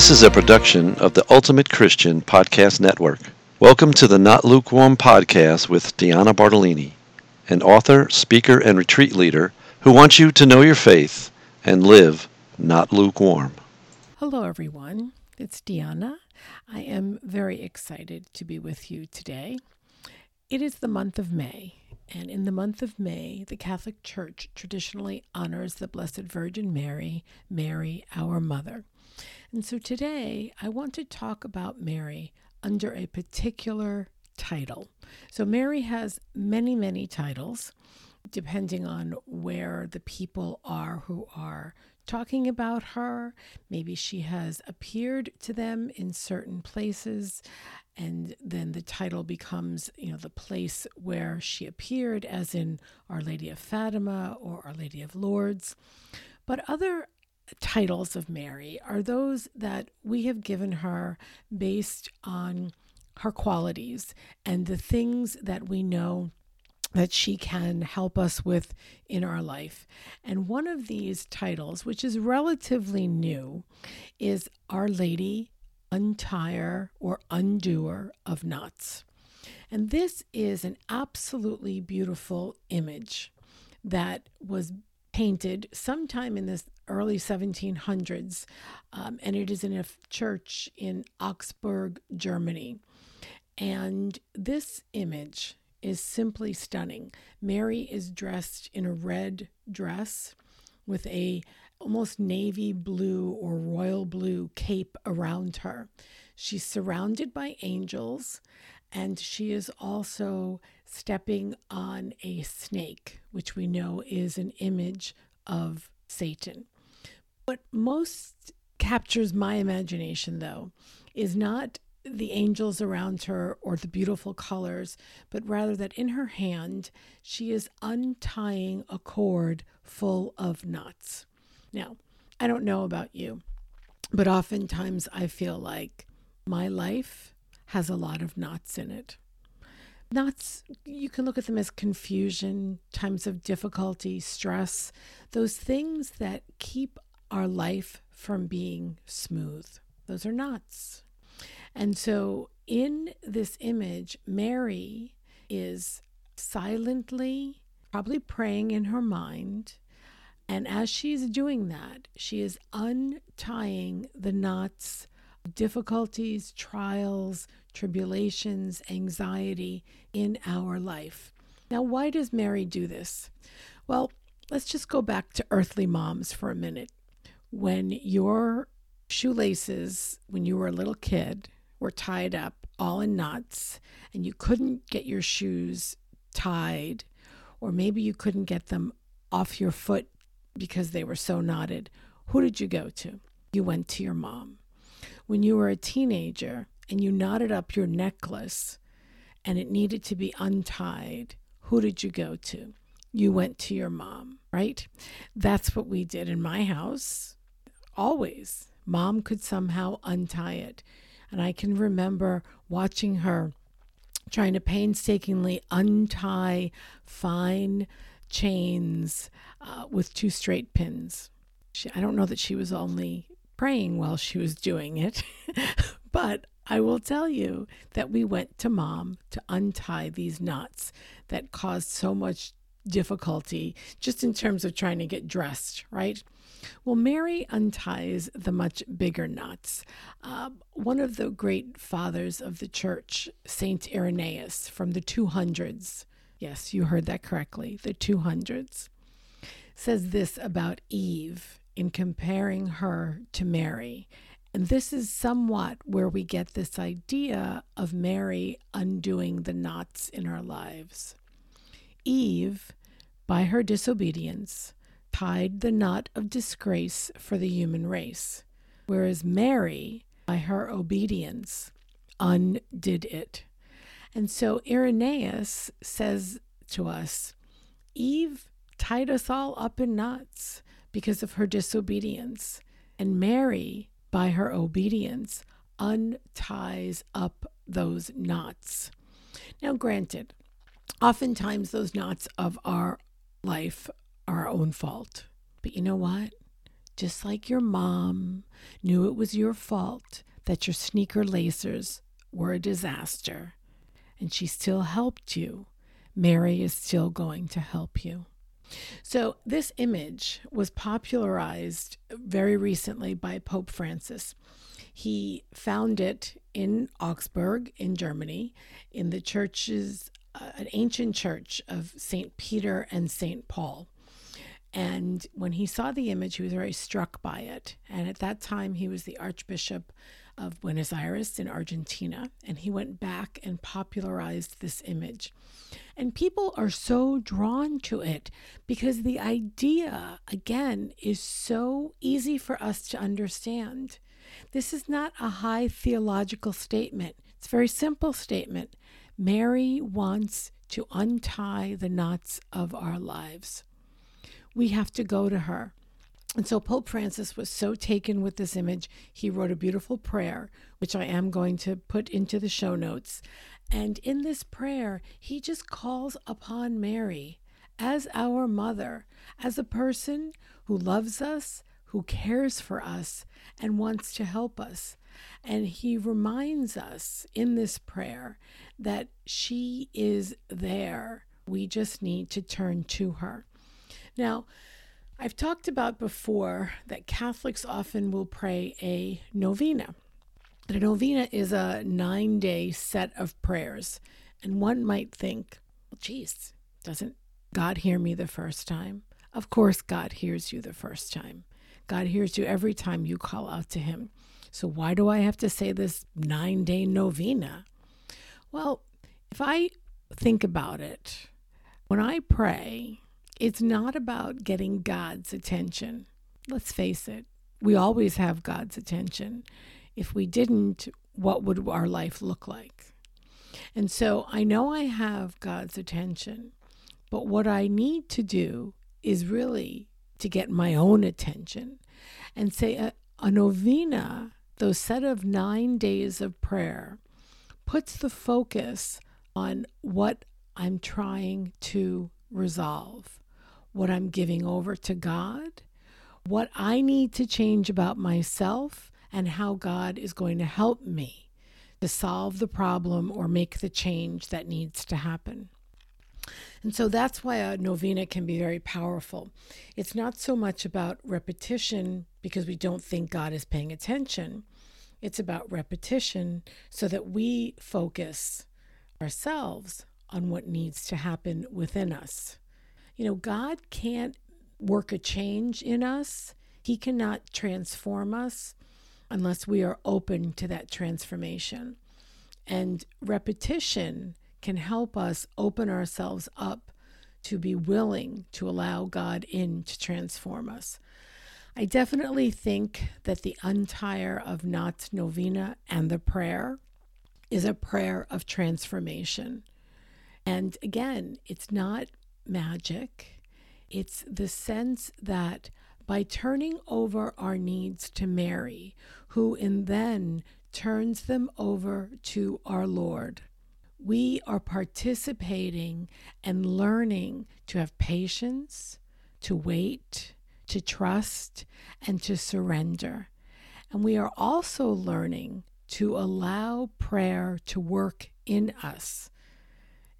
This is a production of the Ultimate Christian Podcast Network. Welcome to the Not Lukewarm podcast with Deanna Bartolini, an author, speaker, and retreat leader who wants you to know your faith and live not lukewarm. Hello, everyone. It's Deanna. I am very excited to be with you today. It is the month of May, and in the month of May, the Catholic Church traditionally honors the Blessed Virgin Mary, Mary, our Mother. And so today I want to talk about Mary under a particular title. So Mary has many, many titles depending on where the people are who are talking about her. Maybe she has appeared to them in certain places, and then the title becomes, you know, the place where she appeared, as in Our Lady of Fatima or Our Lady of Lourdes. But other titles of Mary are those that we have given her based on her qualities and the things that we know that she can help us with in our life. And one of these titles, which is relatively new, is Our Lady Untier or Undoer of Knots. And this is an absolutely beautiful image that was painted sometime in the early 1700s, um, and it is in a church in Augsburg, Germany. And this image is simply stunning. Mary is dressed in a red dress with a almost navy blue or royal blue cape around her. She's surrounded by angels and she is also stepping on a snake, which we know is an image of Satan. What most captures my imagination, though, is not the angels around her or the beautiful colors, but rather that in her hand she is untying a cord full of knots. Now, I don't know about you, but oftentimes I feel like my life has a lot of knots in it. Knots, you can look at them as confusion, times of difficulty, stress, those things that keep our life from being smooth. Those are knots. And so in this image, Mary is silently, probably praying in her mind. And as she's doing that, she is untying the knots difficulties, trials, tribulations, anxiety in our life. Now, why does Mary do this? Well, let's just go back to earthly moms for a minute. When your shoelaces, when you were a little kid, were tied up all in knots and you couldn't get your shoes tied, or maybe you couldn't get them off your foot because they were so knotted, who did you go to? You went to your mom when you were a teenager and you knotted up your necklace and it needed to be untied, who did you go to? You went to your mom, right? That's what we did in my house. Always. Mom could somehow untie it. And I can remember watching her trying to painstakingly untie fine chains uh, with two straight pins. She, I don't know that she was only praying while she was doing it. but I will tell you that we went to mom to untie these knots that caused so much difficulty just in terms of trying to get dressed, right? Well, Mary unties the much bigger knots. Uh, one of the great fathers of the church, Saint Irenaeus from the 200s, yes, you heard that correctly, the 200s, says this about Eve in comparing her to Mary. And this is somewhat where we get this idea of Mary undoing the knots in our lives. Eve, by her disobedience, tied the knot of disgrace for the human race, whereas Mary, by her obedience, undid it. And so Irenaeus says to us Eve tied us all up in knots because of her disobedience. And Mary, by her obedience, unties up those knots. Now, granted, oftentimes those knots of our life our own fault. But you know what? just like your mom knew it was your fault that your sneaker lacers were a disaster, and she still helped you, Mary is still going to help you. So, this image was popularized very recently by Pope Francis. He found it in Augsburg, in Germany, in the churches, uh, an ancient church of St. Peter and St. Paul. And when he saw the image, he was very struck by it. And at that time, he was the Archbishop of Buenos Aires in Argentina. And he went back and popularized this image. And people are so drawn to it because the idea, again, is so easy for us to understand. This is not a high theological statement, it's a very simple statement. Mary wants to untie the knots of our lives. We have to go to her. And so Pope Francis was so taken with this image, he wrote a beautiful prayer, which I am going to put into the show notes. And in this prayer, he just calls upon Mary as our mother, as a person who loves us, who cares for us, and wants to help us. And he reminds us in this prayer that she is there. We just need to turn to her. Now, I've talked about before that Catholics often will pray a novena. A novena is a nine day set of prayers. And one might think, well, geez, doesn't God hear me the first time? Of course, God hears you the first time. God hears you every time you call out to Him. So, why do I have to say this nine day novena? Well, if I think about it, when I pray, it's not about getting God's attention. Let's face it, we always have God's attention. If we didn't, what would our life look like? And so I know I have God's attention, but what I need to do is really to get my own attention and say a, a novena, those set of nine days of prayer, puts the focus on what I'm trying to resolve, what I'm giving over to God, what I need to change about myself, and how God is going to help me to solve the problem or make the change that needs to happen. And so that's why a novena can be very powerful. It's not so much about repetition because we don't think God is paying attention. It's about repetition so that we focus ourselves on what needs to happen within us. You know, God can't work a change in us, He cannot transform us unless we are open to that transformation. And repetition can help us open ourselves up to be willing to allow God in to transform us. I definitely think that the Untier of Knots Novena and the prayer is a prayer of transformation. And again, it's not magic, it's the sense that by turning over our needs to Mary, who in then turns them over to our Lord, we are participating and learning to have patience, to wait, to trust, and to surrender. And we are also learning to allow prayer to work in us.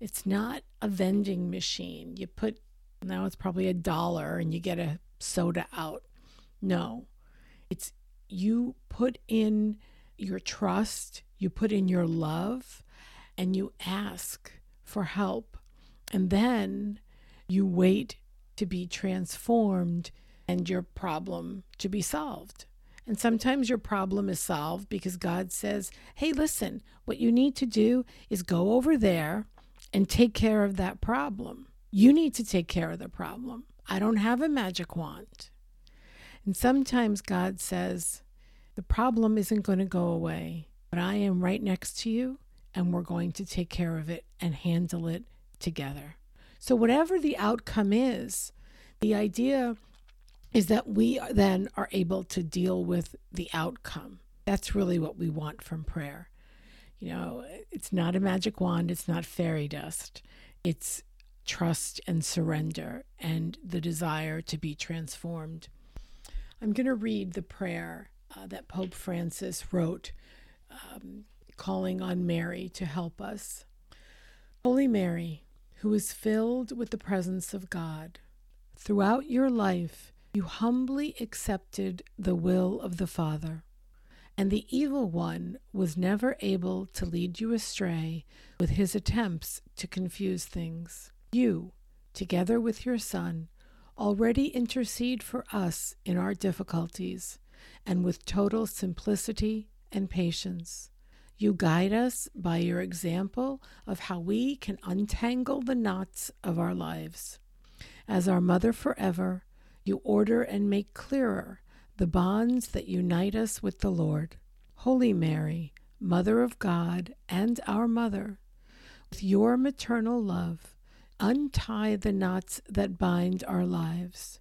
It's not a vending machine. You put, now it's probably a dollar and you get a soda out. No, it's you put in your trust, you put in your love, and you ask for help. And then you wait to be transformed and your problem to be solved. And sometimes your problem is solved because God says, hey, listen, what you need to do is go over there and take care of that problem. You need to take care of the problem. I don't have a magic wand. And sometimes God says, the problem isn't going to go away, but I am right next to you and we're going to take care of it and handle it together. So, whatever the outcome is, the idea is that we then are able to deal with the outcome. That's really what we want from prayer. You know, it's not a magic wand, it's not fairy dust. It's trust and surrender and the desire to be transformed. I'm going to read the prayer uh, that Pope Francis wrote, um, calling on Mary to help us. Holy Mary, who is filled with the presence of God, throughout your life you humbly accepted the will of the Father, and the evil one was never able to lead you astray with his attempts to confuse things. You, together with your Son, already intercede for us in our difficulties, and with total simplicity and patience. You guide us by your example of how we can untangle the knots of our lives. As our mother forever, you order and make clearer the bonds that unite us with the Lord. Holy Mary, Mother of God and our Mother, with your maternal love, untie the knots that bind our lives.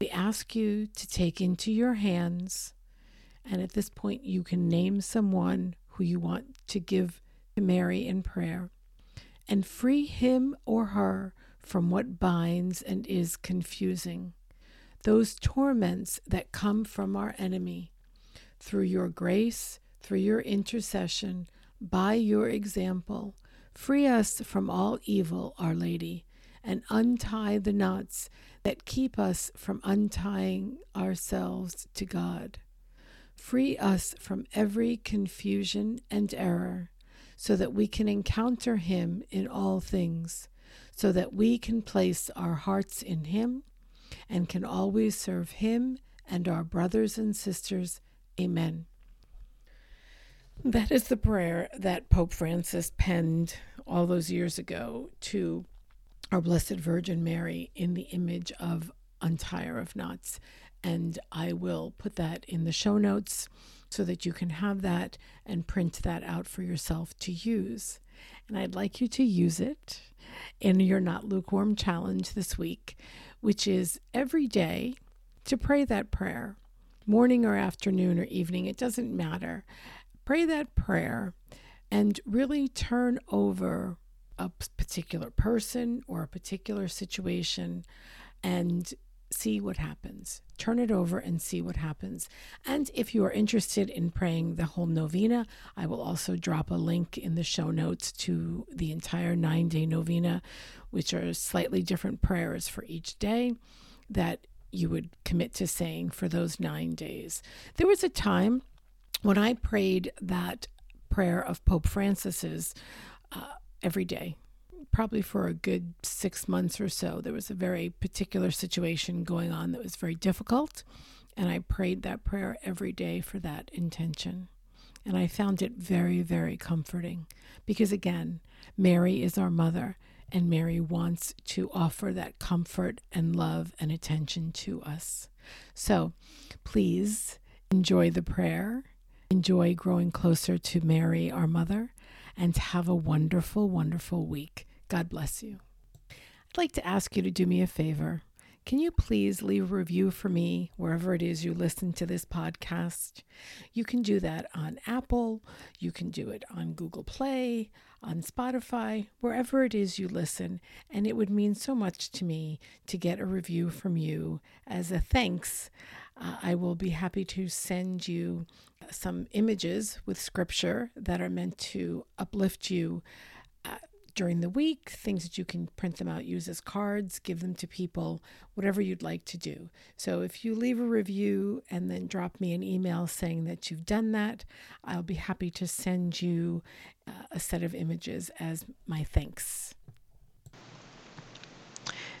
We ask you to take into your hands, and at this point, you can name someone who you want to give to Mary in prayer, and free him or her from what binds and is confusing. Those torments that come from our enemy. Through your grace, through your intercession, by your example, Free us from all evil, Our Lady, and untie the knots that keep us from untying ourselves to God. Free us from every confusion and error, so that we can encounter Him in all things, so that we can place our hearts in Him and can always serve Him and our brothers and sisters. Amen. That is the prayer that Pope Francis penned all those years ago to our Blessed Virgin Mary in the image of Untier of Knots. And I will put that in the show notes so that you can have that and print that out for yourself to use. And I'd like you to use it in your Not Lukewarm challenge this week, which is every day to pray that prayer, morning or afternoon or evening, it doesn't matter pray that prayer and really turn over a particular person or a particular situation and see what happens. Turn it over and see what happens. And if you are interested in praying the whole novena, I will also drop a link in the show notes to the entire nine day novena, which are slightly different prayers for each day that you would commit to saying for those nine days. There was a time when I prayed that prayer of Pope Francis's uh, every day, probably for a good six months or so, there was a very particular situation going on that was very difficult. And I prayed that prayer every day for that intention. And I found it very, very comforting because, again, Mary is our mother, and Mary wants to offer that comfort and love and attention to us. So please enjoy the prayer Enjoy growing closer to Mary, our mother, and have a wonderful, wonderful week. God bless you. I'd like to ask you to do me a favor. Can you please leave a review for me wherever it is you listen to this podcast? You can do that on Apple, you can do it on Google Play, on Spotify, wherever it is you listen. And it would mean so much to me to get a review from you as a thanks. Uh, I will be happy to send you some images with scripture that are meant to uplift you during the week, things that you can print them out, use as cards, give them to people, whatever you'd like to do. So if you leave a review and then drop me an email saying that you've done that, I'll be happy to send you uh, a set of images as my thanks.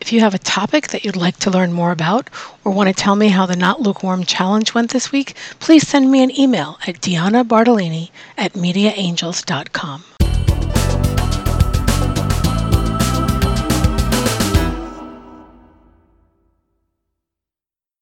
If you have a topic that you'd like to learn more about or want to tell me how the Not Lukewarm Challenge went this week, please send me an email at Deanna Bartolini at mediaangels.com.